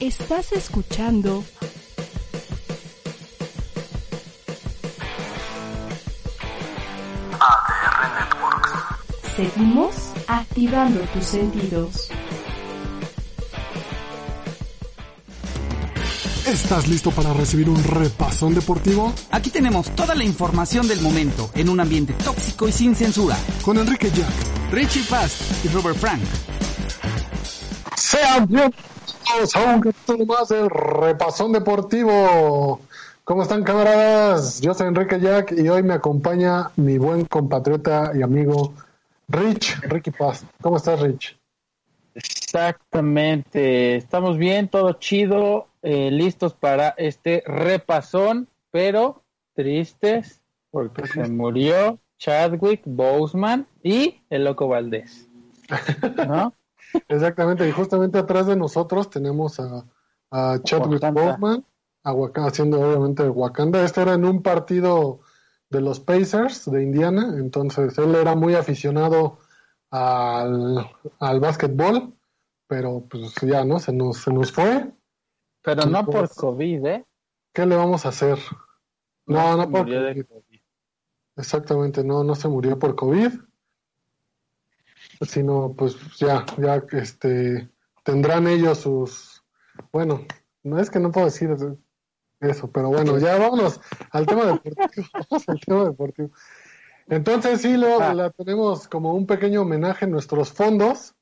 Estás escuchando ADR Networks. Seguimos activando tus sentidos. ¿Estás listo para recibir un repasón deportivo? Aquí tenemos toda la información del momento en un ambiente tóxico y sin censura. Con Enrique Jack. Richie Fast y Robert Frank. Sean bienvenidos a un capítulo más del repasón deportivo. ¿Cómo están camaradas? Yo soy Enrique Jack y hoy me acompaña mi buen compatriota y amigo Rich, Ricky Paz. ¿Cómo estás Rich? Exactamente, estamos bien, todo chido, eh, listos para este repasón, pero tristes porque se murió Chadwick Boseman y el Loco Valdés. ¿no? Exactamente, y justamente atrás de nosotros tenemos a, a Chadwick. Boseman, haciendo obviamente Wakanda. Este era en un partido de los Pacers de Indiana, entonces él era muy aficionado al, al básquetbol, pero pues ya, ¿no? Se nos, se nos fue. Pero no por COVID, ¿eh? ¿Qué le vamos a hacer? No, no por COVID. COVID. Exactamente, no, no se murió por COVID, sino pues ya, ya este tendrán ellos sus, bueno, no es que no puedo decir eso, pero bueno, ya vámonos al tema deportivo, vamos al tema deportivo. Entonces sí, lo, Ah. la tenemos como un pequeño homenaje en nuestros fondos,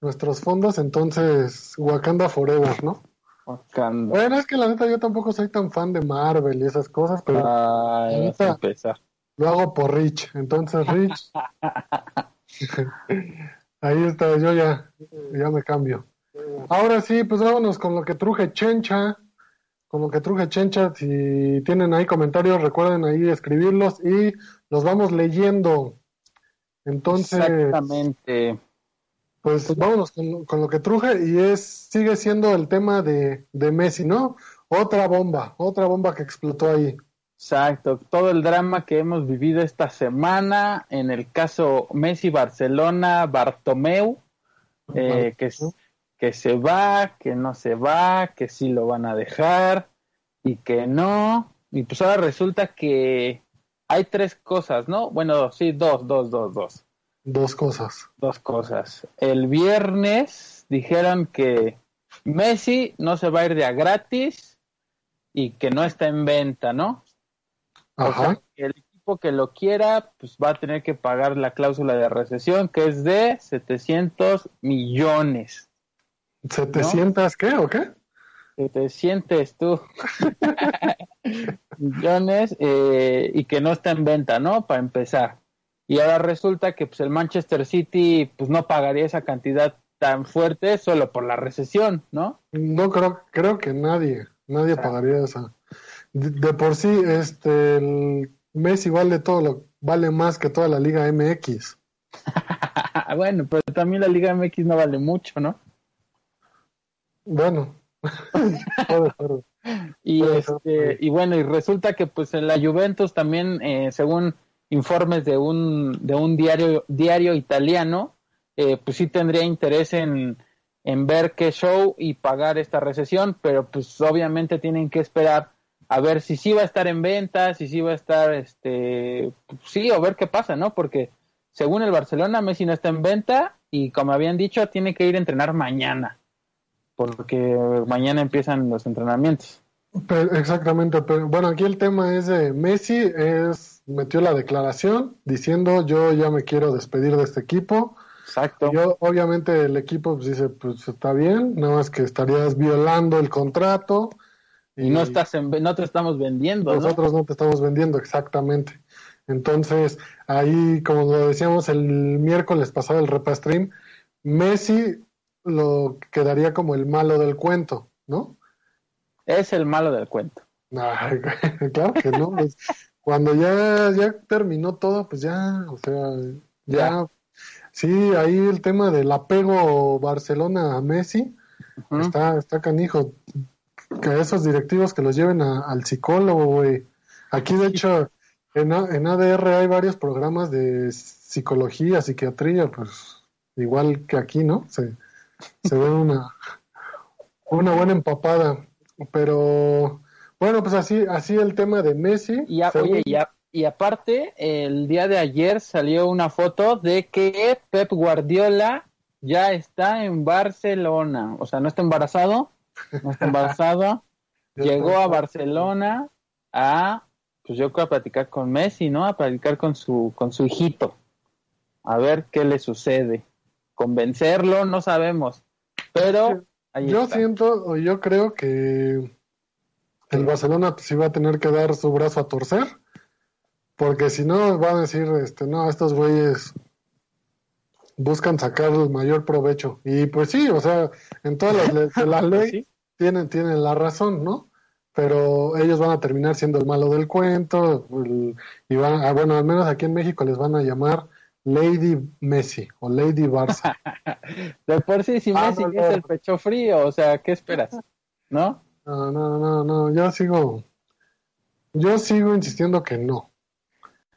nuestros fondos, entonces Wakanda Forever, ¿no? Wakanda. Bueno, es que la neta yo tampoco soy tan fan de Marvel y esas cosas, pero Ay, a empezar. lo hago por Rich. Entonces, Rich. Ahí está, yo ya, ya me cambio. Ahora sí, pues vámonos con lo que truje Chencha. Con lo que truje Chencha. Si tienen ahí comentarios, recuerden ahí escribirlos y los vamos leyendo. Entonces, Exactamente. pues vámonos con, con lo que truje y es sigue siendo el tema de, de Messi, ¿no? Otra bomba, otra bomba que explotó ahí. Exacto, todo el drama que hemos vivido esta semana, en el caso Messi-Barcelona, Bartomeu, eh, que, que se va, que no se va, que sí lo van a dejar y que no. Y pues ahora resulta que hay tres cosas, ¿no? Bueno, sí, dos, dos, dos, dos. Dos cosas. Dos cosas. El viernes dijeron que Messi no se va a ir de a gratis y que no está en venta, ¿no? O sea, el equipo que lo quiera, pues va a tener que pagar la cláusula de recesión, que es de 700 millones. ¿700 qué o qué? Que te sientes tú. millones eh, y que no está en venta, ¿no? Para empezar. Y ahora resulta que pues, el Manchester City pues no pagaría esa cantidad tan fuerte solo por la recesión, ¿no? No creo, creo que nadie, nadie sea. pagaría esa. De, de por sí, este, el Messi vale todo lo, vale más que toda la Liga MX. bueno, pero también la Liga MX no vale mucho, ¿no? Bueno. Y este, y bueno, y resulta que pues en la Juventus también, eh, según informes de un, de un diario, diario italiano, eh, pues sí tendría interés en, en ver qué show y pagar esta recesión, pero pues obviamente tienen que esperar a ver si sí va a estar en venta, si sí va a estar, este, sí, o ver qué pasa, ¿no? Porque según el Barcelona, Messi no está en venta y como habían dicho, tiene que ir a entrenar mañana, porque mañana empiezan los entrenamientos. Pero- exactamente, pero bueno, aquí el tema es de Messi, es, metió la declaración diciendo yo ya me quiero despedir de este equipo. Exacto. Yo, obviamente el equipo pues, dice, pues está bien, nada más que estarías violando el contrato. Y no estás en, no te estamos vendiendo, ¿no? Nosotros no te estamos vendiendo exactamente. Entonces, ahí, como lo decíamos el miércoles pasado, el Repastream, Messi lo quedaría como el malo del cuento, ¿no? Es el malo del cuento. Claro que no. pues, cuando ya, ya terminó todo, pues ya, o sea, ya. Ya. Sí, ahí el tema del apego Barcelona a Messi está, está canijo. Que esos directivos que los lleven a- al psicólogo, güey. Aquí, de hecho, en, en ADR hay varios programas de psicología, psiquiatría, pues igual que aquí, ¿no? Se, se ve una, una buena empapada. Pero bueno, pues así, así el tema de Messi. Y, a- según- oye, y, a- y aparte, el día de ayer salió una foto de que Pep Guardiola ya está en Barcelona. O sea, no está embarazado, no está embarazado. Ya Llegó a Barcelona a, pues yo creo, a platicar con Messi, ¿no? A platicar con su, con su hijito. A ver qué le sucede. Convencerlo, no sabemos. Pero ahí Yo está. siento, o yo creo que el Barcelona pues, sí va a tener que dar su brazo a torcer, porque si no va a decir, este, no, estos güeyes buscan sacar el mayor provecho. Y pues sí, o sea, en todas las de la ley Sí. Tienen, tienen la razón, ¿no? Pero ellos van a terminar siendo el malo del cuento, el- y van, ah, bueno, al menos aquí en México les van a llamar Lady Messi o Lady Barça. De por sí, si Ah, Messi no, no. es el pecho frío, o sea, ¿qué esperas? ¿No? No, no, no, no, yo sigo, yo sigo insistiendo que no.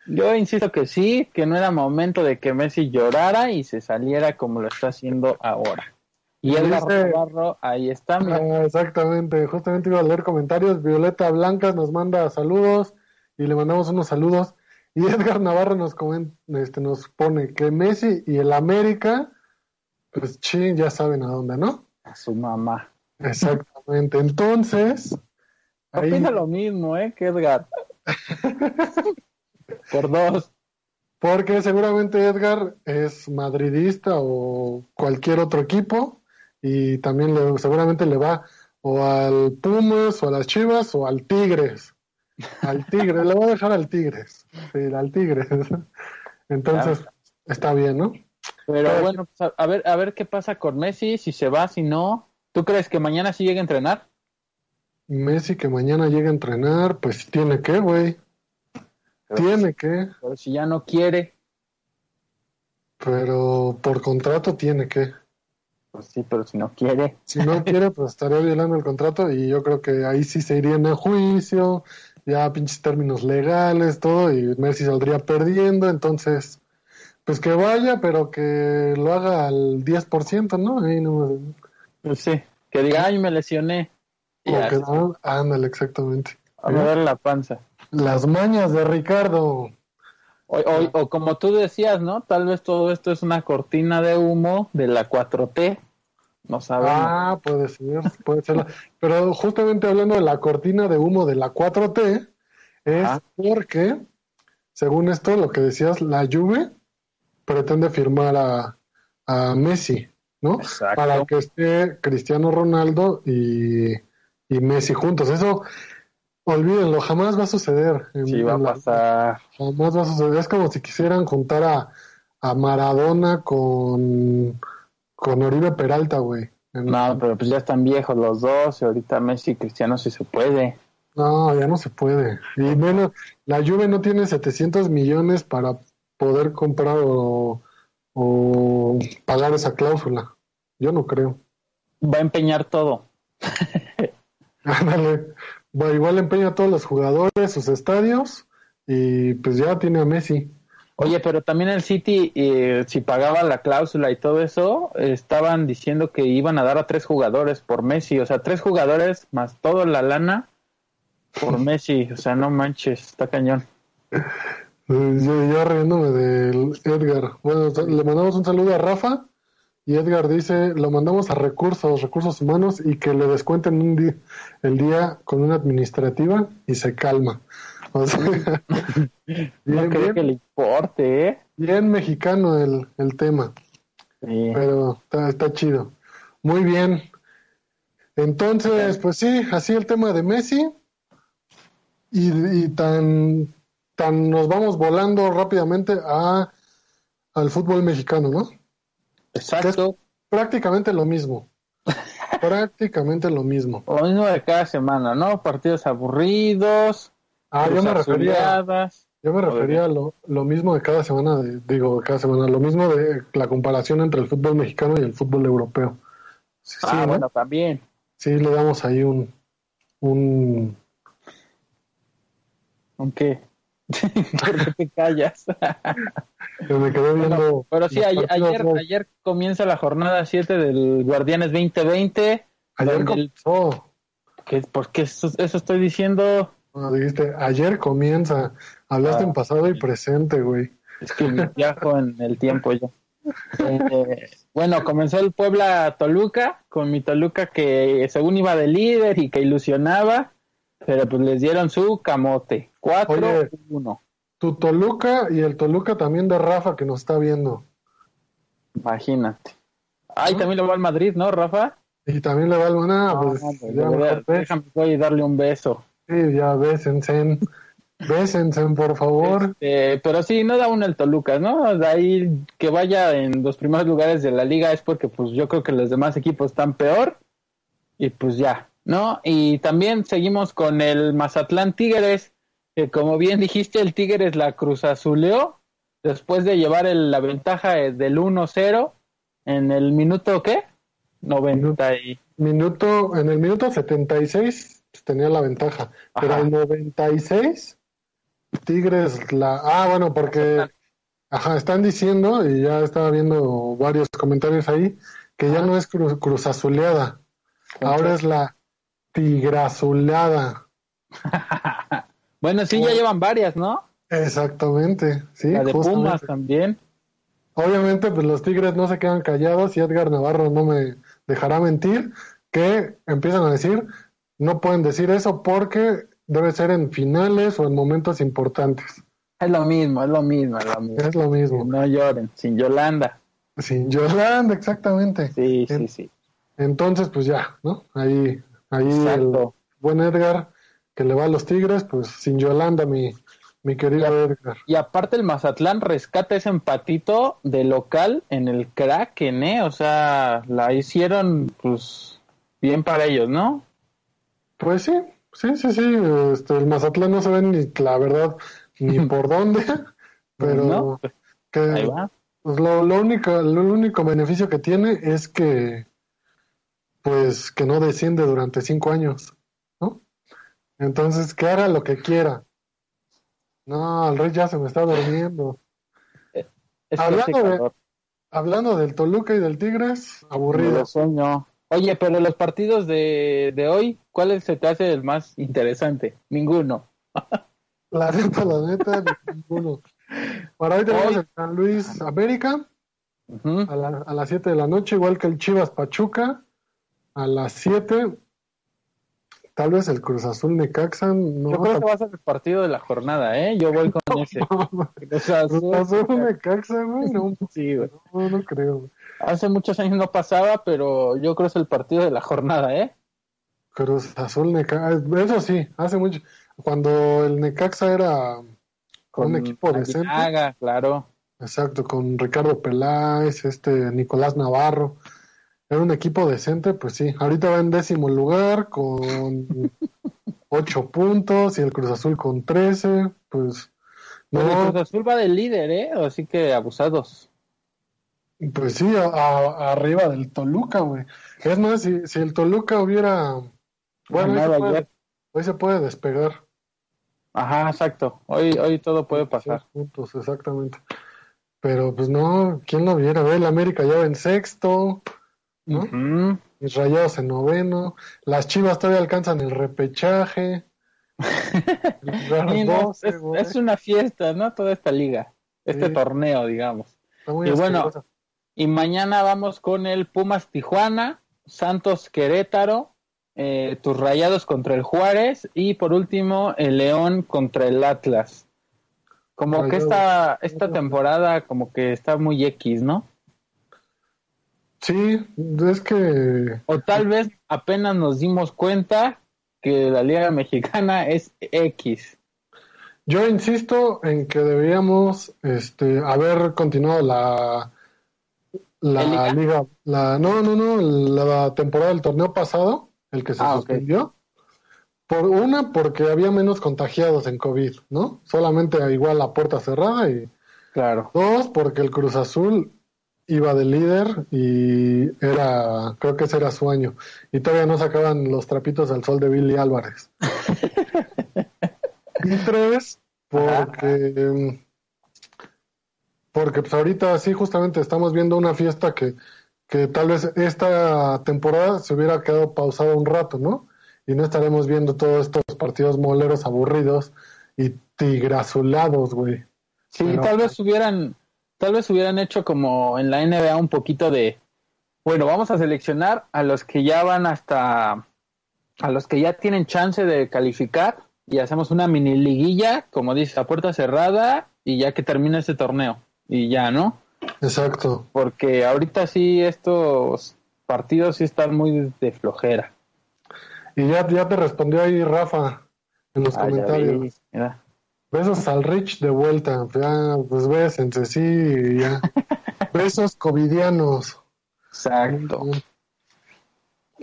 Yo insisto que sí, que no era momento de que Messi llorara y se saliera como lo está haciendo ahora. Y el Navarro, ahí está. Ah, exactamente, justamente iba a leer comentarios. Violeta Blancas nos manda saludos y le mandamos unos saludos. Y Edgar Navarro nos comen- este, nos pone que Messi y el América, pues chin, ya saben a dónde, ¿no? a su mamá. Exactamente. Entonces, ahí, Opina lo mismo, ¿eh? Que Edgar. Por dos. porque seguramente Edgar es madridista o cualquier otro equipo y también le- seguramente le va o al Pumas o a las Chivas o al Tigres. Al Tigres, le voy a dejar al Tigres. Sí, al Tigres. Entonces, está bien, ¿no? Pero Pero- bueno, pues a, a ver, a ver qué pasa con Messi, si se va, si no. ¿Tú crees que mañana sí llega a entrenar? Messi que mañana llegue a entrenar, pues tiene que, güey. Tiene que, Pero si ya no quiere, pero por contrato tiene que. Pues sí, pero si no quiere. Si no quiere, pues estaría violando el contrato y yo creo que ahí sí se irían a juicio, ya pinches términos legales, todo, y Messi saldría perdiendo, entonces, pues que vaya, pero que lo haga al 10%, ¿no? Ahí no, Pues sí, que diga, ay, me lesioné. Y ándale, exactamente. a duele la panza. Las mañas de Ricardo. O, o- o como tú decías, ¿no? Tal vez todo esto es una cortina de humo de la 4T. No sabemos. Ah, puede ser, puede ser. Pero justamente hablando de la cortina de humo de la 4T, es porque, según esto, lo que decías, la Juve pretende firmar a, a Messi, ¿no? Exacto. Para que esté Cristiano Ronaldo y, y Messi juntos. Eso, olvídenlo, jamás va a suceder. en- Sí, va a la- pasar. Jamás va a suceder. Es como si quisieran juntar a, a Maradona con, con Oribe Peralta, güey. No, pero pues ya están viejos los dos. Y ahorita Messi y Cristiano sí se puede. No, ya no se puede. Y menos, la Juve no tiene 700 millones para poder comprar o, o pagar esa cláusula. Yo no creo. Va a empeñar todo. Ándale. Bueno, igual empeña a todos los jugadores, sus estadios, y pues ya tiene a Messi. Oye, pero también el City, eh, si pagaba la cláusula y todo eso, estaban diciendo que iban a dar a tres jugadores por Messi. O sea, tres jugadores más toda la lana por Messi. O sea, no manches, está cañón. Eh, Yo, yo riéndome del Edgar. Bueno, le mandamos un saludo a Rafa y Edgar dice, lo mandamos a recursos, recursos humanos y que le descuenten un día, el día con una administrativa y se calma. O sea, bien, No creo bien, que le importe, ¿eh? bien mexicano el, el tema, Sí. pero está, está chido. Muy bien. Entonces, pues sí, así el tema de Messi y, y tan, tan nos vamos volando rápidamente a, al fútbol mexicano, ¿no? Exacto. Prácticamente lo mismo. prácticamente lo mismo. Lo mismo de cada semana, ¿no? Partidos aburridos. Ah, yo me refería, yo me refería a lo, lo mismo de cada semana, de- digo, de cada semana, lo mismo de la comparación entre el fútbol mexicano y el fútbol europeo. Sí, Ah, ¿no? bueno, también. Sí, le damos ahí un, un, Aunque. ¿Por qué te callas? que me quedé viendo. Pero sí, ayer, ayer, comienza la jornada 7 del Guardianes 2020. Ayer comenzó, que, ¿Por qué eso, eso estoy diciendo? Ah, dijiste, ayer comienza, hablaste Ah, en pasado y presente, güey. Es que me viajo en el tiempo yo. Eh, bueno, comenzó el Puebla Toluca, con mi Toluca que según iba de líder y que ilusionaba, pero pues les dieron su camote. Oye. 4-1. Tu Toluca y el Toluca también de Rafa que nos está viendo. Imagínate. Ay, también le va al Madrid, ¿no, Rafa? Y también le va al pues, Ah, pues, ya mejor ves. déjame voy a darle un beso. Sí, ya bésense. Bésense, por favor. Este, pero sí, no da uno el Toluca, ¿no? De ahí que vaya en los primeros lugares de la liga es porque pues yo creo que los demás equipos están peor y pues ya, ¿no? Y también seguimos con el Mazatlán Tigres, que como bien dijiste, el Tigres la Cruz Azuleó después de llevar el- la ventaja eh, del 1-0 en el minuto, ¿qué? 90 y... Minuto, en el minuto 76 pues, tenía la ventaja, pero Ajá. al 96 Tigres la... Ah, bueno, porque... Ajá, están diciendo, y ya estaba viendo varios comentarios ahí, que ya no es cruz, cruz azuleada, ahora es la tigrazuleada. Bueno, sí, ya llevan varias, ¿no? Exactamente, sí. La de justamente. Pumas también. Obviamente, pues los Tigres no se quedan callados y Edgar Navarro no me dejará mentir, que empiezan a decir, no pueden decir eso porque debe ser en finales o en momentos importantes. Es lo mismo, es lo mismo, es lo mismo. Es lo mismo. No lloren, sin Yolanda. Sin Yolanda, exactamente. Sí, sí, En- sí. Entonces, pues ya, ¿no? Ahí, ahí el buen Edgar que le va a los Tigres, pues sin Yolanda, mi, mi querido Edgar. Y aparte el Mazatlán rescata ese empatito de local en el Kraken, ¿eh? O sea, la hicieron, pues, bien para ellos, ¿no? Pues sí, sí, sí, sí. Este, el Mazatlán no se ve ni, la verdad, ni por dónde, pero ¿No? que Ahí va. pues, lo, lo único, lo único beneficio que tiene es que, pues, que no desciende durante cinco años. Entonces, que haga lo que quiera. No, el rey ya se me está durmiendo. Es que Hablando de-. Hablando del Toluca y del Tigres, aburrido. lo sueño. Oye, pero los partidos de, de hoy, ¿cuál se te hace el más interesante? Ninguno. La neta, la neta, ninguno. Para hoy tenemos Hoy- el San Luis América a, la- a las 7 de la noche, igual que el Chivas Pachuca a las 7. Tal vez el Cruz Azul Necaxa. No, Yo creo que va a ser el partido de la jornada, ¿eh? Yo voy con ese. Cruz Azul. Necaxa, güey. No, Sí, güey. no, no creo. Hace muchos años no pasaba, pero yo creo que es el partido de la jornada, ¿eh? Cruz Azul Necaxa. Eso sí, hace mucho. Cuando el Necaxa era un equipo decente. Claro. Exacto, con Ricardo Peláez, este Nicolás Navarro. Era un equipo decente, pues sí. Ahorita va en décimo lugar con ocho puntos y el Cruz Azul con trece. Pues Pero el no, Cruz Azul va del líder, ¿eh? Así que abusados. pues sí, a- a- arriba del Toluca, güey. Es más, si, si el Toluca hubiera, bueno, hoy se, puede, hoy se puede despegar. Ajá, exacto. Hoy, hoy todo puede pasar. Puntos, exactamente. Pero pues no, ¿quién lo viera? Ve, el América ya va en sexto. Mis rayados en noveno. Las chivas todavía alcanzan el repechaje. El lugar Sí, no, 12, es, una fiesta, ¿no? Toda esta liga, este Sí. torneo, digamos. Está muy y bueno. Y mañana vamos con el Pumas Tijuana, Santos Querétaro, eh, tus Rayados contra el Juárez y por último el León contra el Atlas. Como que esta, esta temporada como que está muy X, ¿no? Sí, es que O tal vez apenas nos dimos cuenta que la Liga Mexicana es X. yo insisto en que deberíamos este, haber continuado la, la liga, la, no, no, no, la temporada del torneo pasado, el que se Ah, suspendió. Por una, porque había menos contagiados en COVID, ¿no? Solamente igual la puerta cerrada y Claro. dos, porque el Cruz Azul iba de líder y era, creo que ese era su año. Y todavía no sacaban los trapitos al sol de Billy Álvarez. y tres, porque, porque pues ahorita sí justamente estamos viendo una fiesta que, que tal vez esta temporada se hubiera quedado pausada un rato, ¿no? Y no estaremos viendo todos estos partidos moleros aburridos y tigrazulados, güey. Sí, Pero- tal vez hubieran, tal vez hubieran hecho como en la NBA un poquito de, bueno, vamos a seleccionar a los que ya van hasta, a los que ya tienen chance de calificar y hacemos una mini liguilla, como dice, a puerta cerrada y ya que termine este torneo y ya, ¿no? Exacto. Porque ahorita sí estos partidos sí están muy de flojera. Y ya, ya te respondió ahí Rafa en los Ah, ya comentarios. vi, mira. Besos al Rich de vuelta. Ya, pues bésense, sí, y ya. Besos covidianos. Exacto.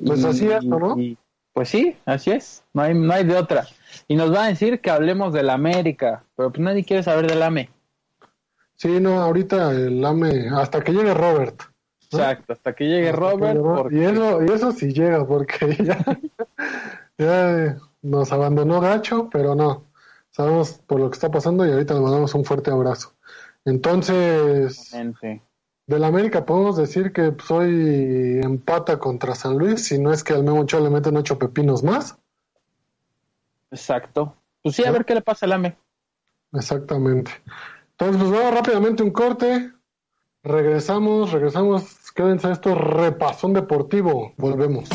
Pues Y- así es, ¿no? y- pues sí, así es. No hay, no hay de otra. Y nos va a decir que hablemos del América, pero pues nadie quiere saber del AME. Sí, no, ahorita el AME, hasta que llegue Robert. ¿no? Exacto, hasta que llegue Hasta que Robert. llegue porque- Y eso, y eso sí llega, porque ya, ya nos abandonó Gacho, pero no. Sabemos por lo que está pasando y ahorita le mandamos un fuerte abrazo. Entonces. Del América podemos decir que soy empata contra San Luis, si no es que al Memo Ochoa le meten ocho pepinos más. Exacto. Pues sí, a ver qué le pasa al AME. Exactamente. Entonces, pues vamos rápidamente un corte. Regresamos, regresamos. Quédense a esto, repasón deportivo. Volvemos.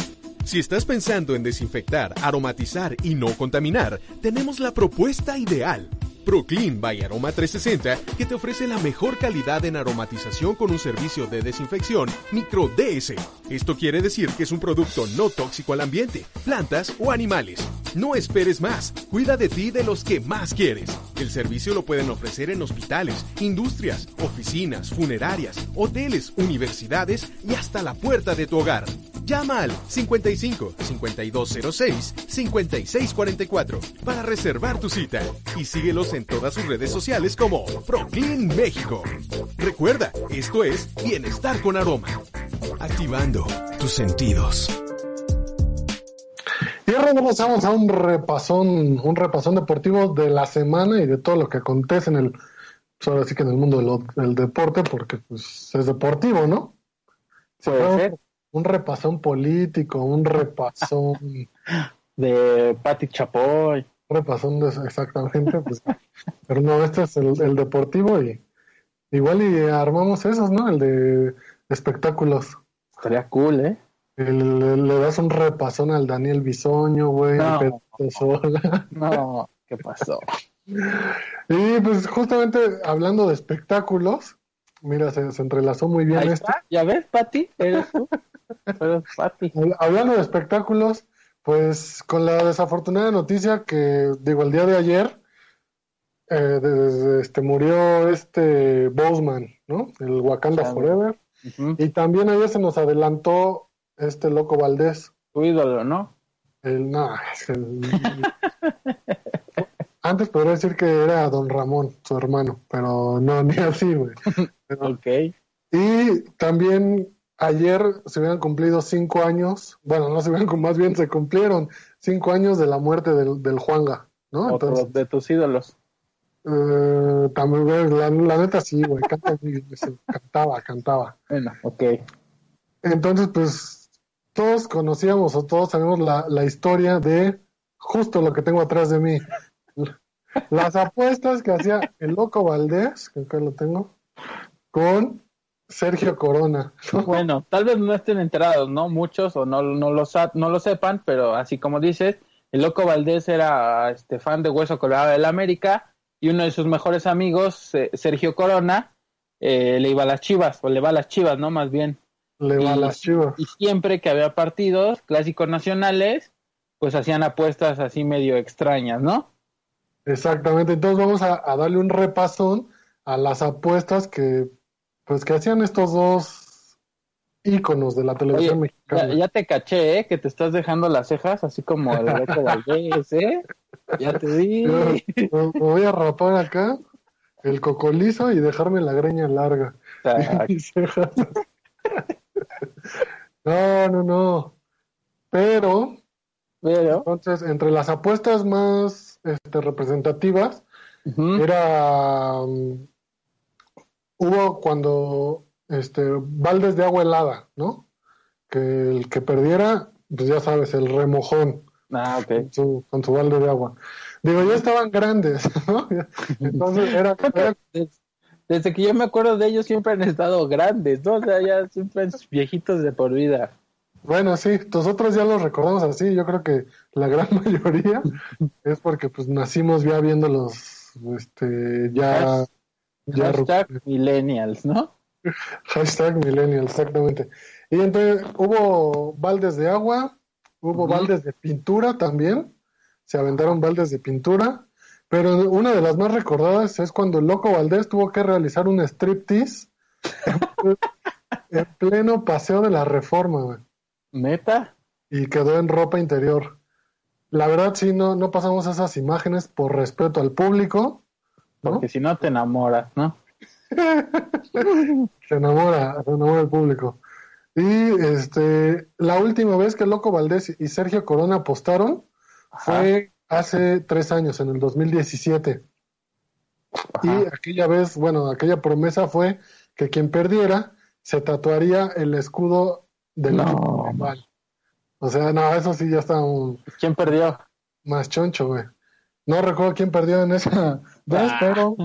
Si estás pensando en desinfectar, aromatizar y no contaminar, tenemos la propuesta ideal. Proclean by Aroma 360 que te ofrece la mejor calidad en aromatización con un servicio de desinfección micro DS. Esto quiere decir que es un producto no tóxico al ambiente, plantas o animales. No esperes más, cuida de ti y de los que más quieres. El servicio lo pueden ofrecer en hospitales, industrias, oficinas, funerarias, hoteles, universidades y hasta la puerta de tu hogar. Llama al 55 5206 5644 para reservar tu cita y síguelos en todas sus redes sociales como Proclean México. Recuerda, esto es bienestar con aroma. Activando tus sentidos. Y ahora regresamos a un repasón, un repasón deportivo de la semana y de todo lo que acontece en el, pues ahora sí que en el mundo del, del deporte, porque pues es deportivo, ¿no? Puede ser. Un repasón político, un repasón, De Pati Chapoy. repasón de exactamente, pues, pero no, este es el, el deportivo y igual y armamos esos, ¿no? El de espectáculos. Estaría cool, ¿eh? El- le, le das un repasón al Daniel Bisoño, güey, No. Sola. No, ¿qué pasó? Y pues justamente hablando de espectáculos, mira, se, se entrelazó muy bien Ahí esto. está. ¿Ya ves, Pati? Eres tú. Hablando de espectáculos, pues con la desafortunada noticia que, digo, el día de ayer, eh, este, murió este Boseman, ¿no? El Wakanda Claro. Forever. Y también ayer se nos adelantó este loco Valdés. Tu ídolo, ¿no? El, no, es el- Antes podría decir que era Don Ramón, su hermano, pero no, ni así, güey. Pero- Ok. Y también ayer se hubieran cumplido cinco años, bueno, no se hubieran, más bien se cumplieron cinco años de la muerte del, del Juanga, ¿no? Otro Entonces, de tus ídolos. eh, también, la, la neta sí, güey, canta cantaba, cantaba. Bueno, ok. Entonces, pues, todos conocíamos o todos sabemos la, la historia de justo lo que tengo atrás de mí. Las apuestas que hacía el loco Valdés, que acá lo tengo, con Sergio Corona. ¿no? Bueno, tal vez no estén enterados, ¿no? Muchos o no, no, lo, no lo sepan, pero así como dices, el Loco Valdés era este fan de Hueso Colorado del América y uno de sus mejores amigos, eh, Sergio Corona, eh, le iba a las chivas, o le va a las chivas, ¿no? Más bien. Le va a Y- las chivas. Y siempre que había partidos clásicos nacionales, pues hacían apuestas así medio extrañas, ¿no? Exactamente, entonces vamos a, a darle un repasón a las apuestas que pues que hacían estos dos íconos de la televisión Oye, mexicana. ya, ya te caché, ¿eh? Que te estás dejando las cejas así como el Loco Valdés, ¿eh? Ya te. Yo me voy a rapar acá el cocolizo y dejarme la greña larga. Exacto. Mis cejas. No, no, no. Pero, Pero, entonces, entre las apuestas más este, representativas, era um, hubo cuando este baldes de agua helada, ¿no? Que el que perdiera, pues ya sabes, el remojón ah, ok. con su, con su balde de agua. Digo, ya estaban grandes, ¿no? Entonces era, era- Des- Desde que yo me acuerdo de ellos siempre han estado grandes, ¿no? O sea, ya siempre viejitos de por vida. bueno, sí, nosotros ya los recordamos así, yo creo que la gran mayoría es porque pues nacimos ya viéndolos este ya ya Hashtag millennials, ¿no? Hashtag millennial, exactamente. Y entonces hubo baldes de agua, hubo baldes de pintura también, se aventaron baldes de pintura, pero una de las más recordadas es cuando el loco Valdés tuvo que realizar un striptease en pleno paseo de la reforma, güey, ¿Neta? y quedó en ropa interior. La verdad, sí, no, no pasamos esas imágenes por respeto al público, ¿no? Porque si no te enamoras, ¿no? Se enamora, se enamora el público. Y este, la última vez que Loco Valdés y Sergio Corona apostaron fue hace tres años, en el 2017. Y aquella vez, bueno, aquella promesa fue que quien perdiera se tatuaría el escudo del No. O sea, no, eso sí ya está un- ¿Quién perdió? más choncho, güey. No recuerdo quién perdió en esa vez, Ah. pero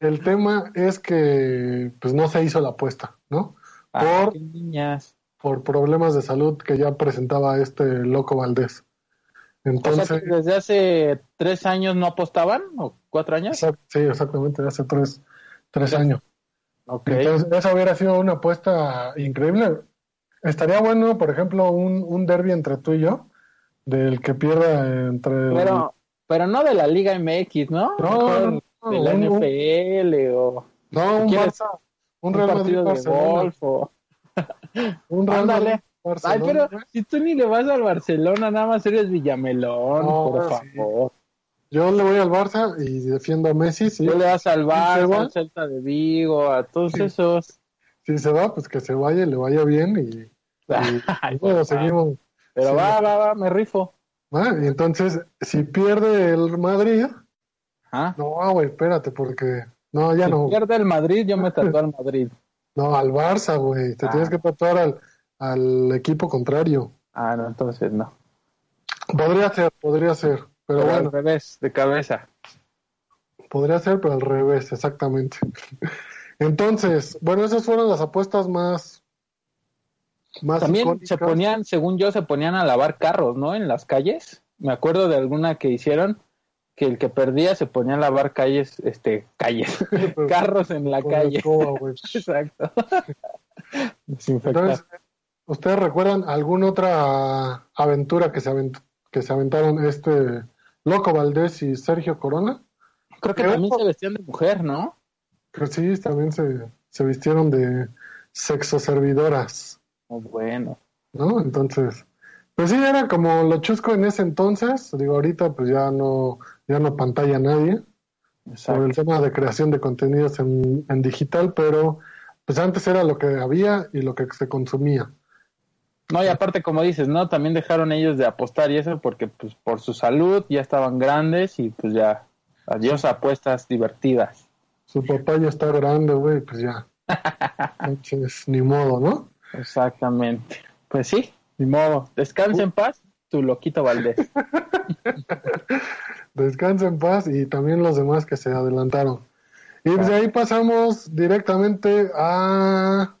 el tema es que pues no se hizo la apuesta, ¿no? Ah, Por, niñas. por problemas de salud que ya presentaba este loco Valdés. O sea, Entonces, desde hace tres años no apostaban, o cuatro años. exact- sí, exactamente, hace tres, tres años. Ok. Entonces, esa hubiera sido una apuesta increíble. Estaría bueno, por ejemplo, un, un derby entre tú y yo, del que pierda entre... Pero, pero no de la Liga MX, ¿no? No, no, de la un- NFL o no, un ¿quieres Barça, un un Real Madrid, partido de golf o... un Real. Madrid, Ay, pero si tú ni le vas al Barcelona, nada más eres Villamelón, No, por sí. favor. Yo le voy al Barça y defiendo a Messi, sí. Tú le vas al Barça, al Celta de Vigo, a todos Sí. esos. Si se va, pues que se vaya y le vaya bien y, favor. seguimos. Pero va, va, va, me rifo. Ah, y entonces, si pierde el Madrid, Ah, no, güey, espérate, porque no, ya si no, pierde el Madrid, yo me tatúo al Madrid. no, al Barça, güey, te Ah. tienes que tatuar al, al equipo contrario. Ah, no, entonces no. Podría ser, podría ser, pero Pero bueno, al revés, de cabeza. podría ser, pero al revés, exactamente. Entonces, bueno, esas fueron las apuestas más, más También icónicas. se ponían, según yo, se ponían a lavar carros, ¿no? En las calles. Me acuerdo de alguna que hicieron que el que perdía se ponía a lavar calles, este, calles, carros en la calle. escoba. Exacto. Entonces, ¿ustedes recuerdan alguna otra aventura que se, avent- que se aventaron este Loco Valdés y Sergio Corona? Creo que creo- también se vestían de mujer, ¿no? Que sí, también se, se vistieron de sexoservidoras, Oh, bueno. ¿no? Entonces, pues sí, era como lo chusco en ese entonces. Digo, ahorita pues ya no, ya no pantalla nadie por Exacto. el tema de creación de contenidos en, en digital, pero pues antes era lo que había y lo que se consumía. No, y aparte, como dices, ¿no? También dejaron ellos de apostar y eso porque, pues, por su salud ya estaban grandes y, pues, ya, adiós apuestas divertidas. Su papá ya está grande, güey, pues ya. Entonces, ni modo, ¿no? Exactamente. Pues sí, ni modo. Descansa en paz, tu loquito Valdés. Descansa en paz y también los demás que se adelantaron. Y de ahí pasamos directamente a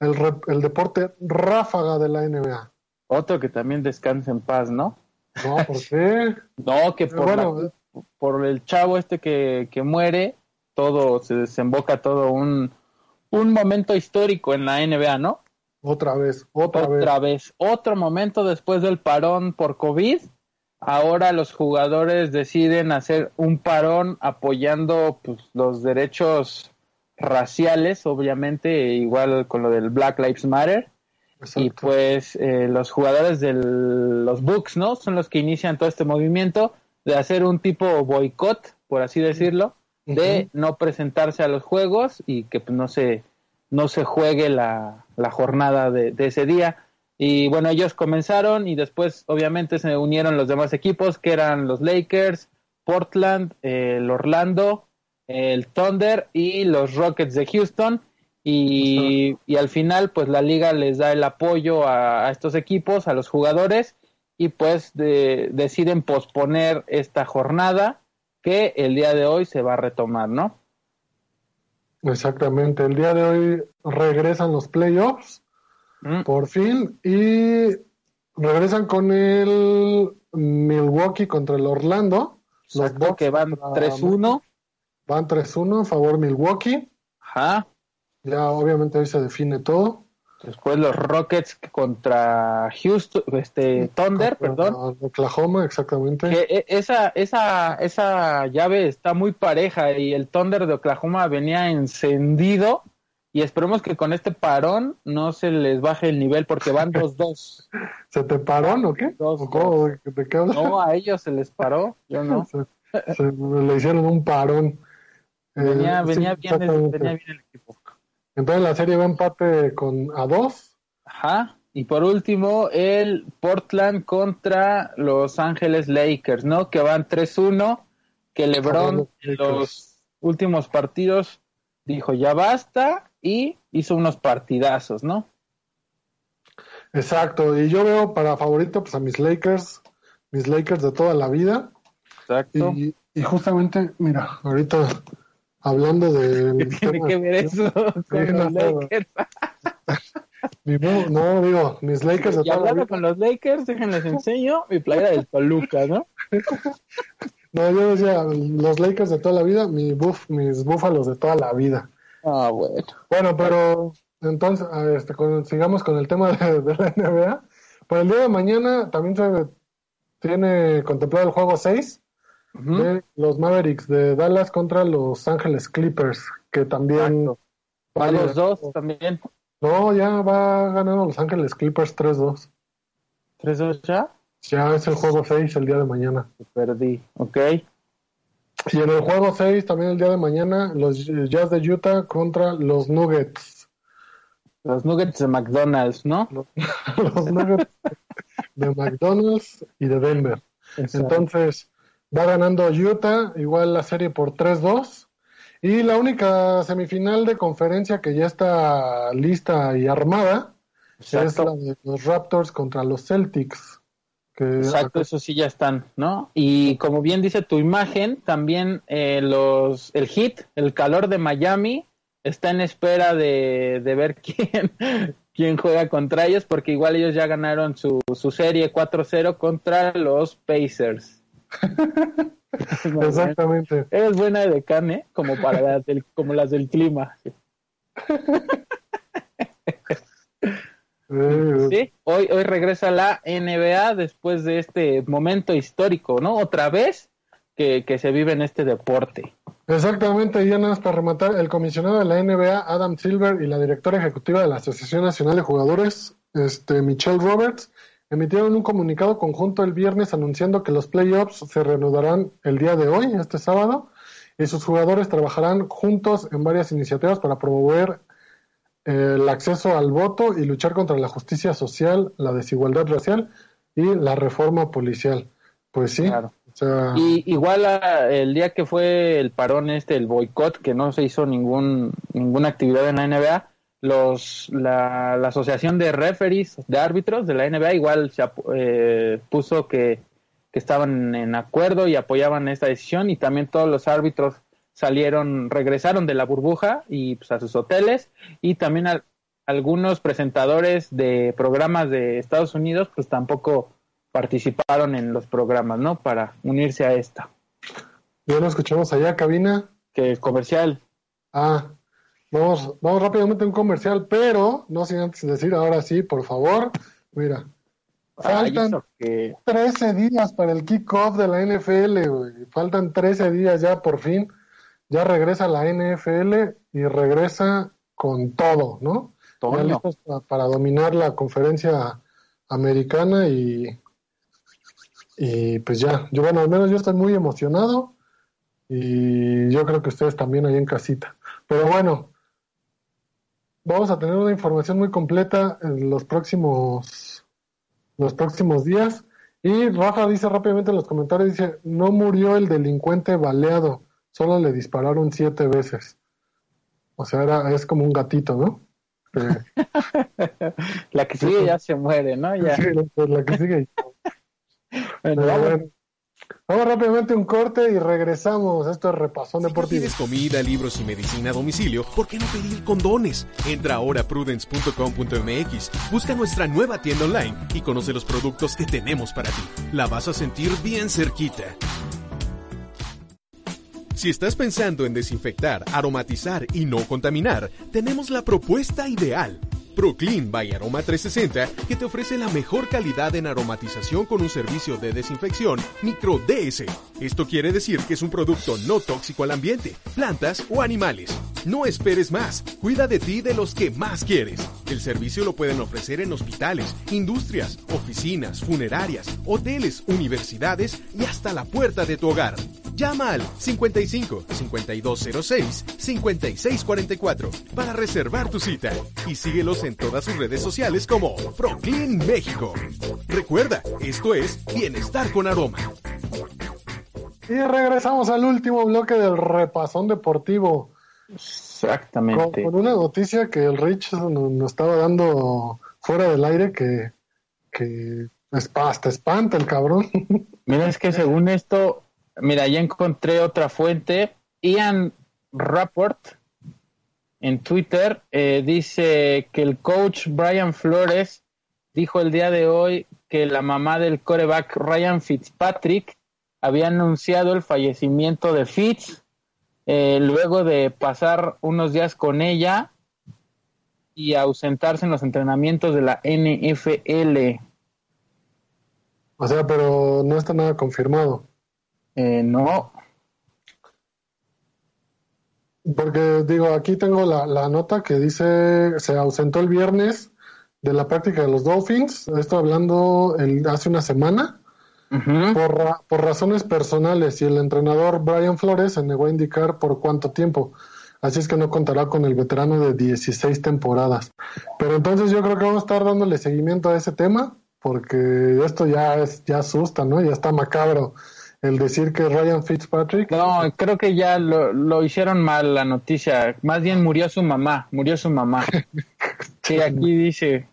el, el deporte ráfaga de la NBA. Otro que también descansa en paz, ¿no? No, ¿por qué? No, que por, Bueno, la- por el chavo este que, que muere, todo se desemboca todo un, un momento histórico en la NBA, ¿no? Otra vez, otra, Otra vez. vez, otro momento después del parón por COVID. Ahora los jugadores deciden hacer un parón apoyando pues, los derechos raciales, obviamente, igual con lo del Black Lives Matter. y pues eh, los jugadores de los Bucks, ¿no? Son los que inician todo este movimiento de hacer un tipo boicot, por así decirlo, de no presentarse a los juegos y que pues, no se no se juegue la, la jornada de, ese día. Y bueno, ellos comenzaron y después obviamente se unieron los demás equipos que eran los Lakers, Portland, el Orlando, el Thunder y los Rockets de Houston. Y, y, al final pues la liga les da el apoyo a, estos equipos, a los jugadores y pues deciden posponer esta jornada que el día de hoy se va a retomar, ¿no? Exactamente, el día de hoy regresan los playoffs, mm. por fin, y regresan con el Milwaukee contra el Orlando. los que van 3-1. Van 3-1 a favor Milwaukee. Ajá. Ya obviamente hoy se define todo. Después los Rockets contra Houston, este Thunder, perdón. Oklahoma, exactamente. E, esa, esa, esa llave está muy pareja y el Thunder de Oklahoma venía encendido y esperemos que con este parón no se les baje el nivel porque van 2-2. ¿Se te paró o qué? No, a ellos se les paró, yo no. Se, le hicieron un parón. Venía, eh, venía, bien, venía bien el equipo. Entonces la serie va empate con a dos. Ajá. Y por último, el Portland contra Los Ángeles Lakers, ¿no? Que van 3-1, que LeBron en los últimos partidos dijo ya basta y hizo unos partidazos, ¿no? Exacto, y yo veo para favorito pues a mis Lakers, mis Lakers de toda la vida. Exacto. Y, y justamente, mira, ahorita hablando de... ¿Qué tiene que ver eso con los Lakers? no, digo, mis Lakers de y hablando con los Lakers, déjenles enseño mi playera del Toluca, ¿no? no, yo decía, los Lakers de toda la vida, mi buff, mis búfalos de toda la vida. Ah, bueno. Bueno, pero entonces, este, sigamos con el tema de, la NBA. Para el día de mañana también se tiene contemplado el juego 6 de los Mavericks de Dallas contra los Ángeles Clippers, que también... Va los dos también. No, ya va ganando Los Ángeles Clippers 3-2. ¿3-2 ya? Ya es el juego 6 el día de mañana. Perdí, ok. Y en el juego 6 también el día de mañana, los Jazz de Utah contra los Nuggets. Los Nuggets de McDonald's, ¿no? los Nuggets de McDonald's y de Denver. Entonces, Va ganando Utah, igual la serie por 3-2. Y la única semifinal de conferencia que ya está lista y armada es la de los Raptors contra los Celtics. Exacto, eso sí ya están, ¿no? Y como bien dice tu imagen, también eh, los, el hit, el calor de Miami, está en espera de, de ver quién, quién juega contra ellos, porque igual ellos ya ganaron su, su serie 4-0 contra los Pacers. Exactamente. Es buena de carne, como para las del, como las del clima. Sí, hoy, hoy regresa la NBA después de este momento histórico, ¿no? Otra vez que, que se vive en este deporte. Exactamente, y ya nada más para rematar, el comisionado de la NBA, Adam Silver, y la directora ejecutiva de la Asociación Nacional de Jugadores, este, Michelle Roberts, emitieron un comunicado conjunto el viernes anunciando que los playoffs se reanudarán el día de hoy, este sábado, y sus jugadores trabajarán juntos en varias iniciativas para promover eh, el acceso al voto y luchar contra la justicia social, la desigualdad racial y la reforma policial. Pues sí. y igual el día que fue el parón este, el boicot, que no se hizo ningún, ninguna actividad en la NBA, los la, asociación de referees de árbitros de la NBA igual se eh, puso que, estaban en acuerdo y apoyaban esta decisión y también todos los árbitros salieron regresaron de la burbuja y pues, a sus hoteles y también algunos presentadores de programas de Estados Unidos pues tampoco participaron en los programas no para unirse a esta. Ya lo escuchamos allá cabina. Que comercial. Ah Vamos, vamos rápidamente a un comercial, pero no sin antes decir, ahora sí, por favor, mira, faltan 13 días para el kickoff de la NFL, güey. Faltan 13 días ya por fin. Ya regresa la NFL y regresa con todo, ¿no? ya listos pa- para dominar la conferencia americana y, y pues ya, yo bueno, al menos yo estoy muy emocionado y yo creo que ustedes también ahí en casita. Pero bueno, vamos a tener una información muy completa en los próximos los próximos días. Y Rafa dice rápidamente en los comentarios, dice, no murió el delincuente baleado, solo le dispararon siete veces. O sea, era, es como un gatito, ¿no? Eh, La que sigue ya se muere, ¿no? Ya. sí, la, la que sigue. Bueno, bueno, vamos rápidamente un corte y regresamos. Esto es Repasón Si Deportivo. tienes comida, libros y medicina a domicilio, ¿por qué no pedir condones? Entra ahora a prudence.com.mx, busca nuestra nueva tienda online y conoce los productos que tenemos para ti. La vas a sentir bien cerquita. Si estás pensando en desinfectar, aromatizar y no contaminar, tenemos la propuesta ideal. Proclean by Aroma 360 que te ofrece la mejor calidad en aromatización con un servicio de desinfección micro DS. Esto quiere decir que es un producto no tóxico al ambiente, plantas o animales. No esperes más, cuida de ti y de los que más quieres. El servicio lo pueden ofrecer en hospitales, industrias, oficinas, funerarias, hoteles, universidades y hasta la puerta de tu hogar. Llama al 55 5206 5644 para reservar tu cita y síguelos en todas sus redes sociales como Proclean México. Recuerda, esto es Bienestar con Aroma. Y regresamos al último bloque del Repasón Deportivo. Exactamente. con una noticia que el Rich nos, nos estaba dando fuera del aire que, que espa- hasta espanta el cabrón. Mira, es que según esto, mira, ya encontré otra fuente. Ian Rapport en Twitter eh, dice que el coach Brian Flores dijo el día de hoy que la mamá del coreback Ryan Fitzpatrick había anunciado el fallecimiento de Fitz eh, luego de pasar unos días con ella y ausentarse en los entrenamientos de la NFL. o sea, pero no está nada confirmado. Eh, no, Porque digo, aquí tengo la, la nota que dice se ausentó el viernes de la práctica de los Dolphins. Esto hablando el, hace una semana. Por, ra- por razones personales y el entrenador Brian Flores se negó a indicar por cuánto tiempo. Así es que no contará con el veterano de 16 temporadas. Pero entonces yo creo que vamos a estar dándole seguimiento a ese tema porque esto ya es ya asusta, ¿no? Ya está macabro el decir que Ryan Fitzpatrick No, creo que ya lo, lo hicieron mal la noticia. Más bien murió su mamá, murió su mamá. Sí, aquí dice.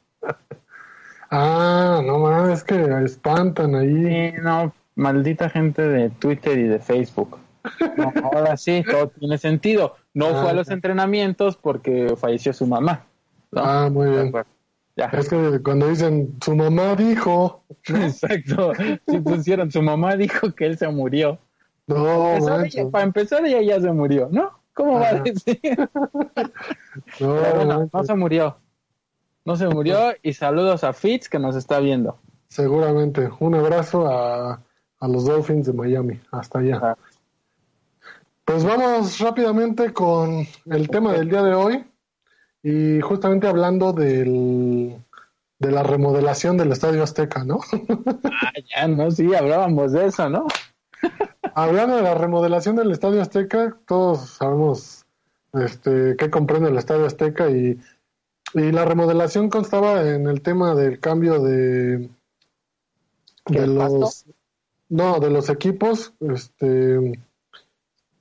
Ah, no es que espantan ahí. Sí, no, maldita gente de Twitter y de Facebook. No, ahora sí, todo tiene sentido. No Ah, fue a los ya. entrenamientos porque falleció su mamá. ¿no? Ah, muy bien. Ya. Es que cuando dicen su mamá dijo, Exacto. Si pusieron, su mamá dijo que él se murió. no, Empezar manches, ella- para empezar, ella ya se murió, ¿no? ¿Cómo va a decir? no, Pero bueno, no se murió. No se murió y saludos a Fitz que nos está viendo. Seguramente. Un abrazo a, a los Dolphins de Miami. Hasta allá. Ajá. Pues vamos rápidamente con el tema del día de hoy. Y justamente hablando del, de la remodelación del Estadio Azteca, ¿no? Ah, ya, no, sí, hablábamos de eso, ¿no? hablando de la remodelación del Estadio Azteca, todos sabemos este, qué comprende el Estadio Azteca y, y la remodelación constaba en el tema del cambio de, de ¿El los pasto? no de los equipos este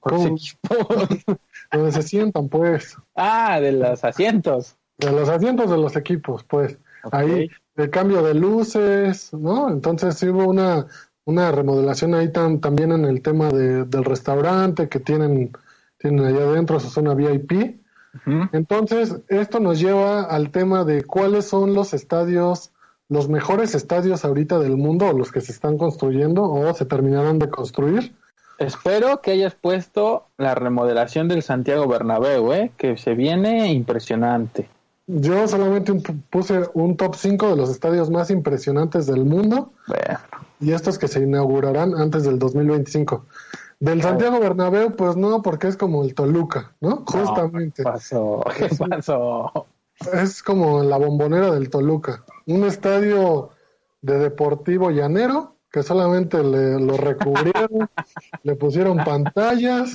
¿cómo? donde se sientan pues. Ah, de los asientos. de los asientos de los equipos pues. Ahí el cambio de luces no entonces sí hubo una una remodelación ahí tam- también en el tema de- del restaurante que tienen tienen allá adentro su zona VIP entonces, esto nos lleva al tema de cuáles son los estadios, los mejores estadios ahorita del mundo, o los que se están construyendo o se terminarán de construir. Espero que hayas puesto la remodelación del Santiago Bernabéu, ¿eh? que se viene impresionante. Yo solamente un- puse un top 5 de los estadios más impresionantes del mundo Bueno, y estos que se inaugurarán antes del 2025. Del Santiago Bernabéu, pues no, porque es como el Toluca, ¿no? Justamente. ¿qué pasó? ¿Qué pasó? es como la bombonera del Toluca. Un estadio de deportivo llanero que solamente le, lo recubrieron, le pusieron pantallas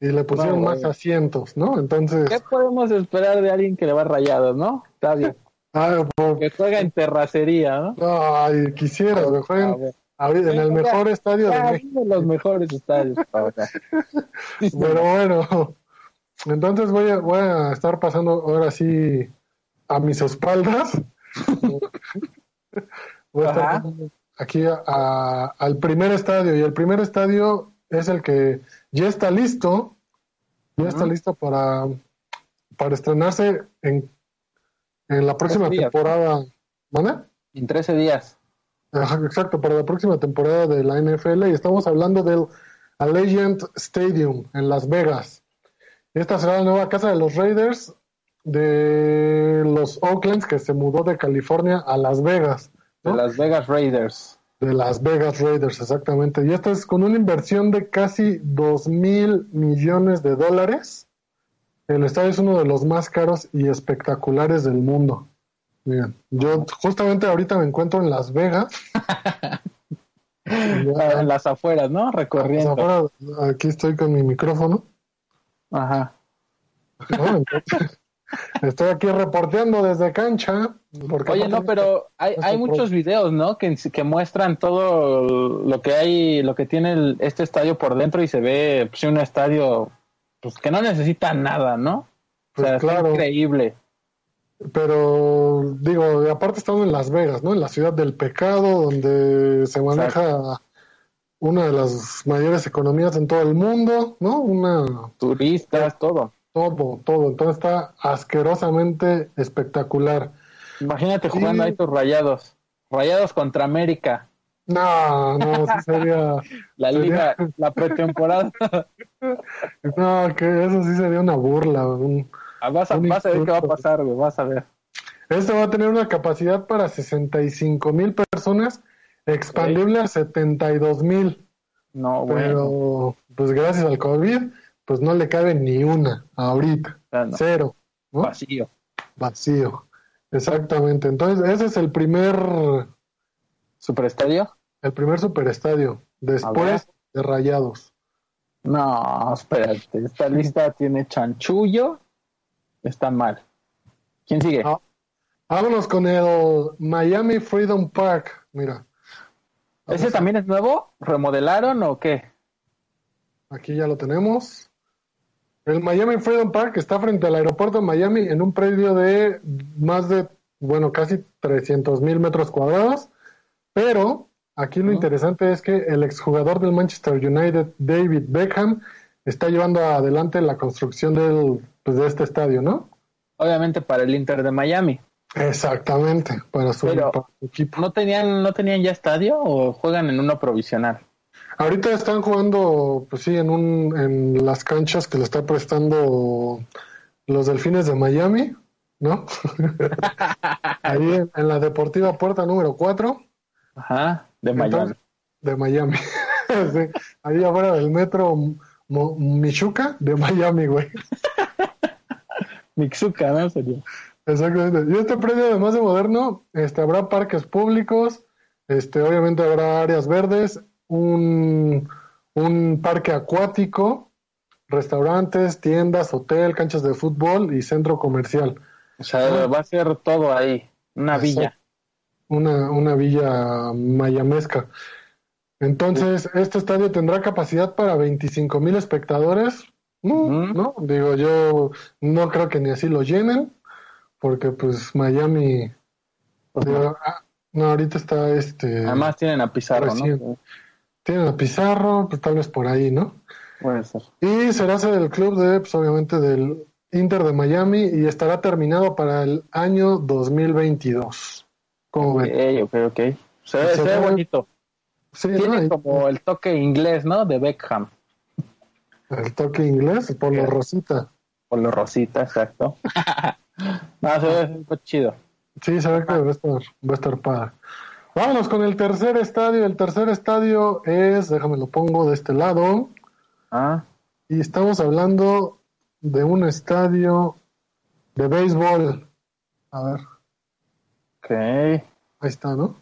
y le pusieron No, más asientos, ¿no? Entonces, ¿Qué podemos esperar de alguien que le va rayados, no? Está bien. ah, por- Que juega en terracería, ¿no? ay, quisiera que jueguen en el mejor estadio de México. los mejores estadios. Pero bueno, entonces voy a, voy a estar pasando ahora sí a mis espaldas. voy a estar aquí a- a- al primer estadio y el primer estadio es el que ya está listo, ya está listo para, para estrenarse en, en la próxima días, temporada. En 13 días. Ajá, exacto, para la próxima temporada de la NFL y estamos hablando del Allegiant Stadium en Las Vegas. Esta será la nueva casa de los Raiders de los Oaklands que se mudó de California a Las Vegas. De. Las Vegas Raiders. De Las Vegas Raiders, exactamente. Y esta es con una inversión de casi 2 mil millones de dólares. El estadio es uno de los más caros y espectaculares del mundo. Miren, yo justamente ahorita me encuentro en Las Vegas. Ya- En las afueras, ¿no? Recorriendo. Ahora, aquí estoy con mi micrófono. Ajá. ¿no? Entonces, estoy aquí reporteando desde cancha. Porque Oye, no, pero hay, hay muchos videos, ¿no? Que, que muestran todo lo que hay, lo que tiene el- este estadio por dentro y se ve pues, un estadio pues que no necesita nada, ¿no? O Pues sea, está claro. increíble. Pero digo, aparte estamos en Las Vegas, ¿no? En la ciudad del pecado, donde se maneja una de las mayores economías en todo el mundo, ¿no? Una Turistas, todo. Todo, todo. Entonces está asquerosamente espectacular. Imagínate jugando Sí. ahí tus rayados. Rayados contra América. No, no, sí sería. La Sería- liga, la pretemporada. No, que eso sí sería una burla. un- Ah, vas, a, Un vas a ver qué va a pasar, güey. Vas a ver. Este va a tener una capacidad para 65 mil personas, expandible a 72 mil. No, bueno. Pero, pues gracias al COVID, pues no le cabe ni una ahorita. no, Cero, ¿no? vacío. Vacío. Exactamente. Entonces, ese es el primer, ¿Superestadio? el primer superestadio. Después de Rayados. No, espérate. Esta lista tiene chanchullo. Está mal. ¿Quién sigue? Ah. Vámonos con el Miami Freedom Park. Mira. ¿Ese también es nuevo? ¿Remodelaron o qué? Aquí ya lo tenemos. El Miami Freedom Park está frente al aeropuerto de Miami en un predio de más de, bueno, casi 300 mil metros cuadrados. Pero aquí lo interesante es que el exjugador del Manchester United, David Beckham, está llevando adelante la construcción del, pues, de este estadio, ¿no? Obviamente para el Inter de Miami. Exactamente, para su, Pero- para su equipo. ¿No tenían, ¿No tenían ya estadio o juegan en uno provisional? Ahorita están jugando, pues sí, en, un, en las canchas que le está prestando los Delfines de Miami, ¿no? Ahí en, en la Deportiva Puerta número 4 Ajá, de Miami. Entonces- de Miami. Sí, ahí afuera del metro Mo- Michuca de Miami, güey. Mixuca, ¿no? Sería. Exactamente. Y este predio, además de moderno, este, habrá parques públicos, este, obviamente habrá áreas verdes, un, un parque acuático, restaurantes, tiendas, hotel, canchas de fútbol y centro comercial. O sea, va a ser todo ahí. Una Exacto. villa. Una, una villa mayamesca. Entonces, este estadio tendrá capacidad para 25 mil espectadores. No, no, digo, yo no creo que ni así lo llenen, porque pues Miami, Pues digo, ah, no, ahorita está este, Además tienen a Pizarro, ¿no? Tienen a Pizarro, pues tal vez por ahí, ¿no? Puede ser. Y será sede del club de, pues obviamente del Inter de Miami y estará terminado para el año 2022. ¿Cómo ven? Ok, ok, ok. Se ve, Se se ve bonito. Sí, Tiene como el toque inglés, ¿no? De Beckham. el toque inglés por lo rosita. Por lo rosita, exacto. no, se ve, se ve chido. Sí, se ve que va a estar, va a estar padre. Vámonos con el tercer estadio. El tercer estadio es, déjame lo pongo de este lado. Ah, Y estamos hablando de un estadio de béisbol. A ver, Ok. ahí está, ¿no?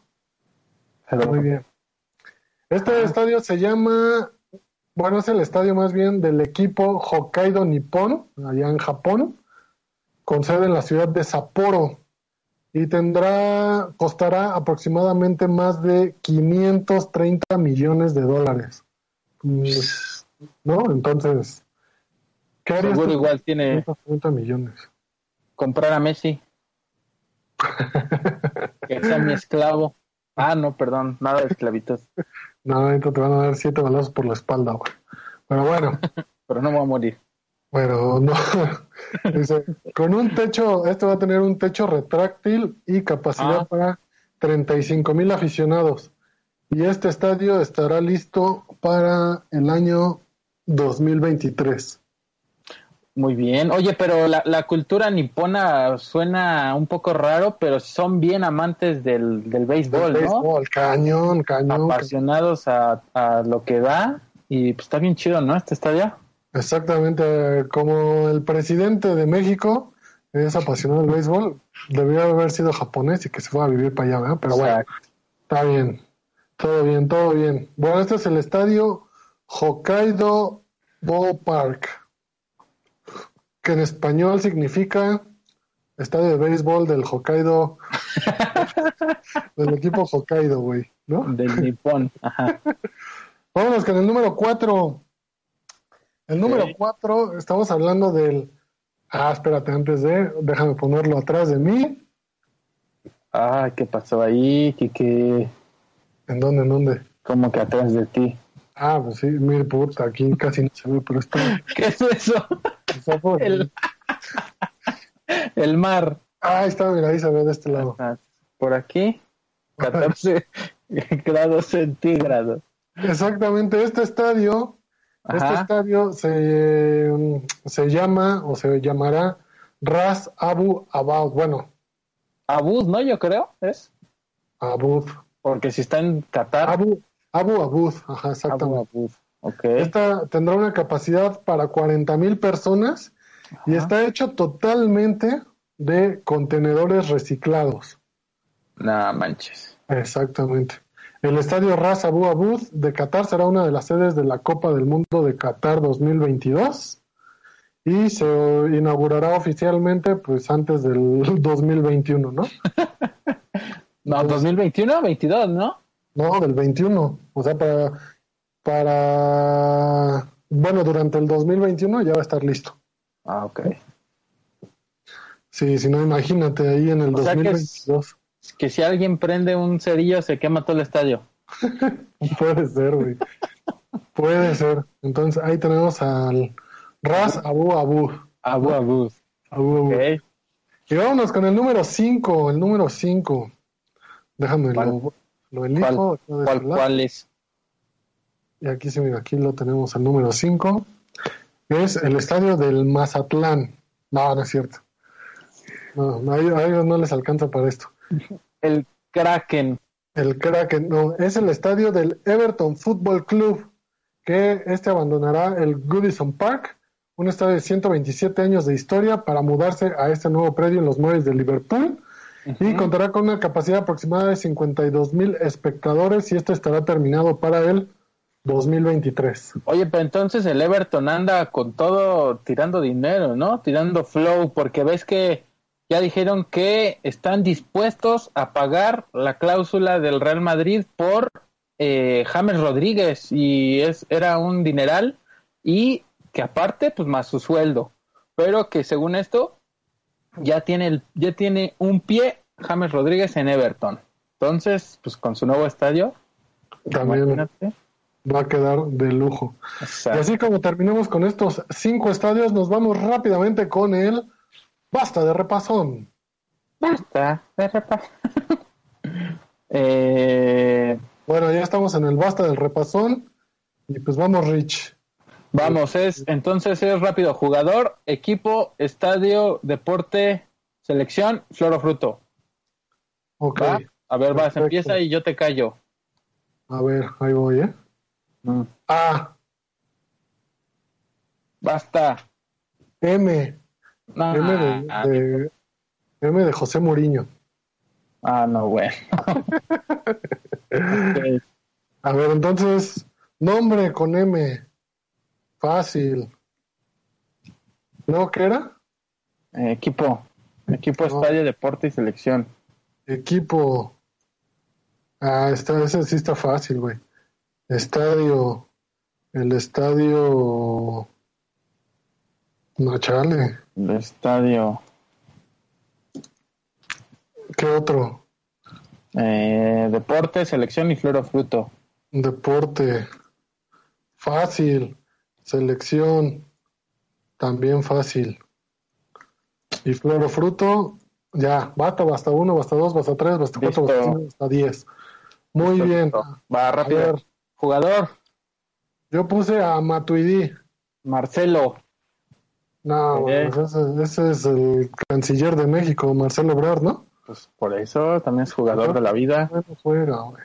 Pero- Muy bien. Este estadio se llama, bueno, es el estadio más bien del equipo Hokkaido Nippon, allá en Japón, con sede en la ciudad de Sapporo. Y tendrá, costará aproximadamente más de 530 millones de dólares. Mm, ¿No? Entonces, ¿qué harías Seguro tú igual tiene 530 millones? comprar a Messi. que sea mi esclavo. Ah, no, perdón, nada de esclavitud. No, ahorita te van a dar siete balazos por la espalda, güey. Pero bueno. Pero no me voy a morir. Bueno, no. Dice, con un techo, este va a tener un techo retráctil y capacidad Ah. para 35 mil aficionados. Y este estadio estará listo para el año 2023. Muy bien. Oye, pero la, la cultura nipona suena un poco raro, pero son bien amantes del, del béisbol, ¿no? Béisbol, cañón, cañón. Apasionados a, a lo que da. Y pues está bien chido, ¿no? Este estadio. Exactamente, como el presidente de México es apasionado del béisbol, debió haber sido japonés y que se fue a vivir para allá, ¿verdad? Pero bueno. Está bien, todo bien, todo bien. Bueno, este es el estadio Hokkaido Ballpark, que en español significa estadio de béisbol del Hokkaido, del equipo Hokkaido, güey, ¿no? Del Nippon. Ajá. Vámonos con el número 4. El número Ok. 4, estamos hablando del... Ah, espérate, antes de... Déjame ponerlo atrás de mí. Ah, ¿qué pasó ahí? ¿Qué, qué? ¿En dónde, en dónde? Como que atrás de ti. Ah, pues sí, mire, puta, aquí casi no se ve, pero está... ¿Qué es eso? está por- El, el mar. Ah, ahí está, mira, ahí se ve de este lado. Ah, Por aquí, 14 grados centígrados. Exactamente, este estadio, este estadio se, mm, se llama o se llamará Ras Abu Abad, bueno, Abud, ¿no? Yo creo, ¿es? Abud, Porque si está en Qatar. Abu, Abu Abud, ajá, Abu exactamente. Abud. Ok. Esta tendrá una capacidad para 40 mil personas y está hecho totalmente de contenedores reciclados. No manches. Exactamente. El estadio Ras Abu Abud de Qatar será una de las sedes de la Copa del Mundo de Qatar 2022 y se inaugurará oficialmente pues antes del 2021, ¿no? No, 2021, 22, ¿no? No, del 21. O sea, para, para, bueno, durante el 2021 ya va a estar listo. Ah, ok. Sí, si no, imagínate ahí en el O sea que es- 2022. Que si alguien prende un cerillo se quema todo el estadio. Puede ser, güey. Puede ser. Entonces ahí tenemos al Ras Abu Abu. Abu Abud. Abu, Abu. Ok. Y vámonos con el número 5, el número 5. Déjame ¿Cuál? lo, lo elijo. ¿Cuál, es? Y aquí sí, mira, aquí lo tenemos, el número 5. Es el estadio del Mazatlán. No, no es cierto. No, a ellos no les alcanza para esto. El Kraken. El Kraken, no, es el estadio del Everton Football Club, que este abandonará el Goodison Park, un estadio de 127 años de historia, para mudarse a este nuevo predio en los muelles de Liverpool. Y contará con una capacidad aproximada de 52 mil espectadores y este estará terminado para el 2023. Oye, pero entonces el Everton anda con todo tirando dinero, ¿no? Tirando flow, porque ves que ya dijeron que están dispuestos a pagar la cláusula del Real Madrid por eh, James Rodríguez y es era un dineral y que aparte pues más su sueldo, pero que según esto ya tiene el, ya tiene un pie James Rodríguez en Everton. Entonces, pues con su nuevo estadio, También imagínate. va a quedar de lujo. Y así como terminemos con estos cinco estadios, nos vamos rápidamente con el Basta de repasón. Basta de repa- eh, Bueno, ya estamos en el Basta del repasón y pues vamos Rich. vamos, es entonces es rápido. Jugador, equipo, estadio, deporte, selección, flor o fruto. Ok, ¿Va? A ver, vas, empieza y yo te callo. a ver, ahí voy, ¿eh? Mm. A, Basta. M, No, M de, ah, de- M de José Mourinho. Ah, no, bueno. A ver, entonces, nombre con M. Fácil. ¿No qué era? Eh, equipo. Equipo, No. estadio, deporte y selección. Equipo. Ah, está, ese sí está fácil, güey. Estadio. El estadio. No, chale. El estadio. ¿Qué otro? Eh, deporte, selección y flor o fruto. Deporte. Fácil. Selección. También fácil. Y flor o fruto. Ya, basta, basta uno, basta dos, basta tres, basta cuatro, basta cinco, basta diez. Muy bien. Va rápido. Jugador, yo puse a Matuidi. Marcelo. No, pues ese, ese es el canciller de México, Marcelo Ebrard, ¿no? Pues por eso también es jugador de la vida. Bueno, fuera, güey.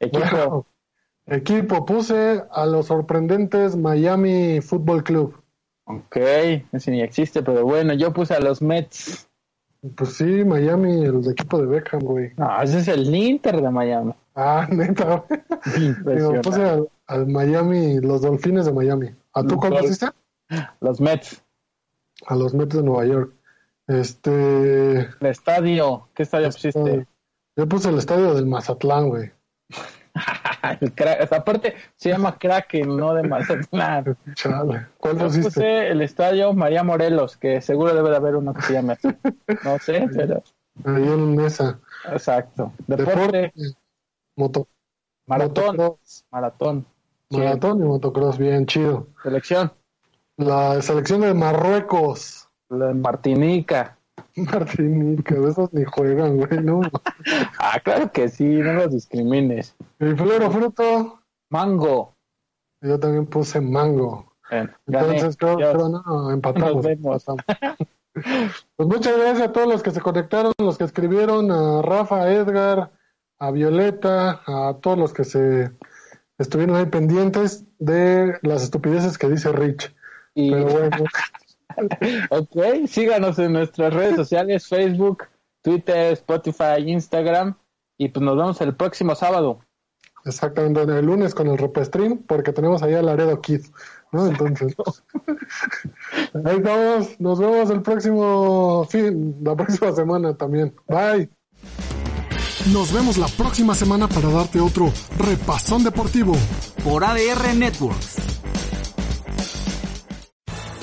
Equipo, Bueno, equipo, puse a los sorprendentes Miami Football Club. ok, ese ni existe, pero bueno, yo puse a los Mets. Pues sí, Miami, el equipo de Beckham, güey. No, ese es el Inter de Miami. Ah, neta, güey. Digo, puse al, al Miami, los Dolphines de Miami. ¿A tú cuál pusiste? Los Mets. A los Mets de Nueva York. Este. El estadio, ¿qué estadio pusiste? Yo puse el estadio del Mazatlán, güey. El cra- aparte, se llama Kraken, no de Mazatlán. Chale. ¿Cuál Yo pusiste? puse el estadio María Morelos, que seguro debe de haber uno que se llame así. No sé, pero Ahí en esa. exacto. Deporte, Deporte. Moto, maratón, motocross. maratón. Maratón y motocross, bien chido. Selección, La selección de Marruecos. la de Martinica. Martinica, de esos ni juegan, güey, ¿no? Ah, claro que sí, no los discrimines. Y flor fruto, Mango. yo también puse mango. Bien, gané. Entonces creo, creo no, empatamos. Nos vemos. empatamos. Pues muchas gracias a todos los que se conectaron, los que escribieron, a Rafa, a Edgar, a Violeta, a todos los que se estuvieron ahí pendientes de las estupideces que dice Rich. Y, Pero bueno, ok, síganos en nuestras redes sociales, Facebook, Twitter, Spotify, Instagram. Y pues nos vemos el próximo sábado. exactamente el lunes con el Repestream, porque tenemos ahí a Laredo Kid, ¿no? Entonces, ahí estamos, nos vemos el próximo fin, la próxima semana también. Bye. Nos vemos la próxima semana para darte otro repasón deportivo. Por ADR Networks.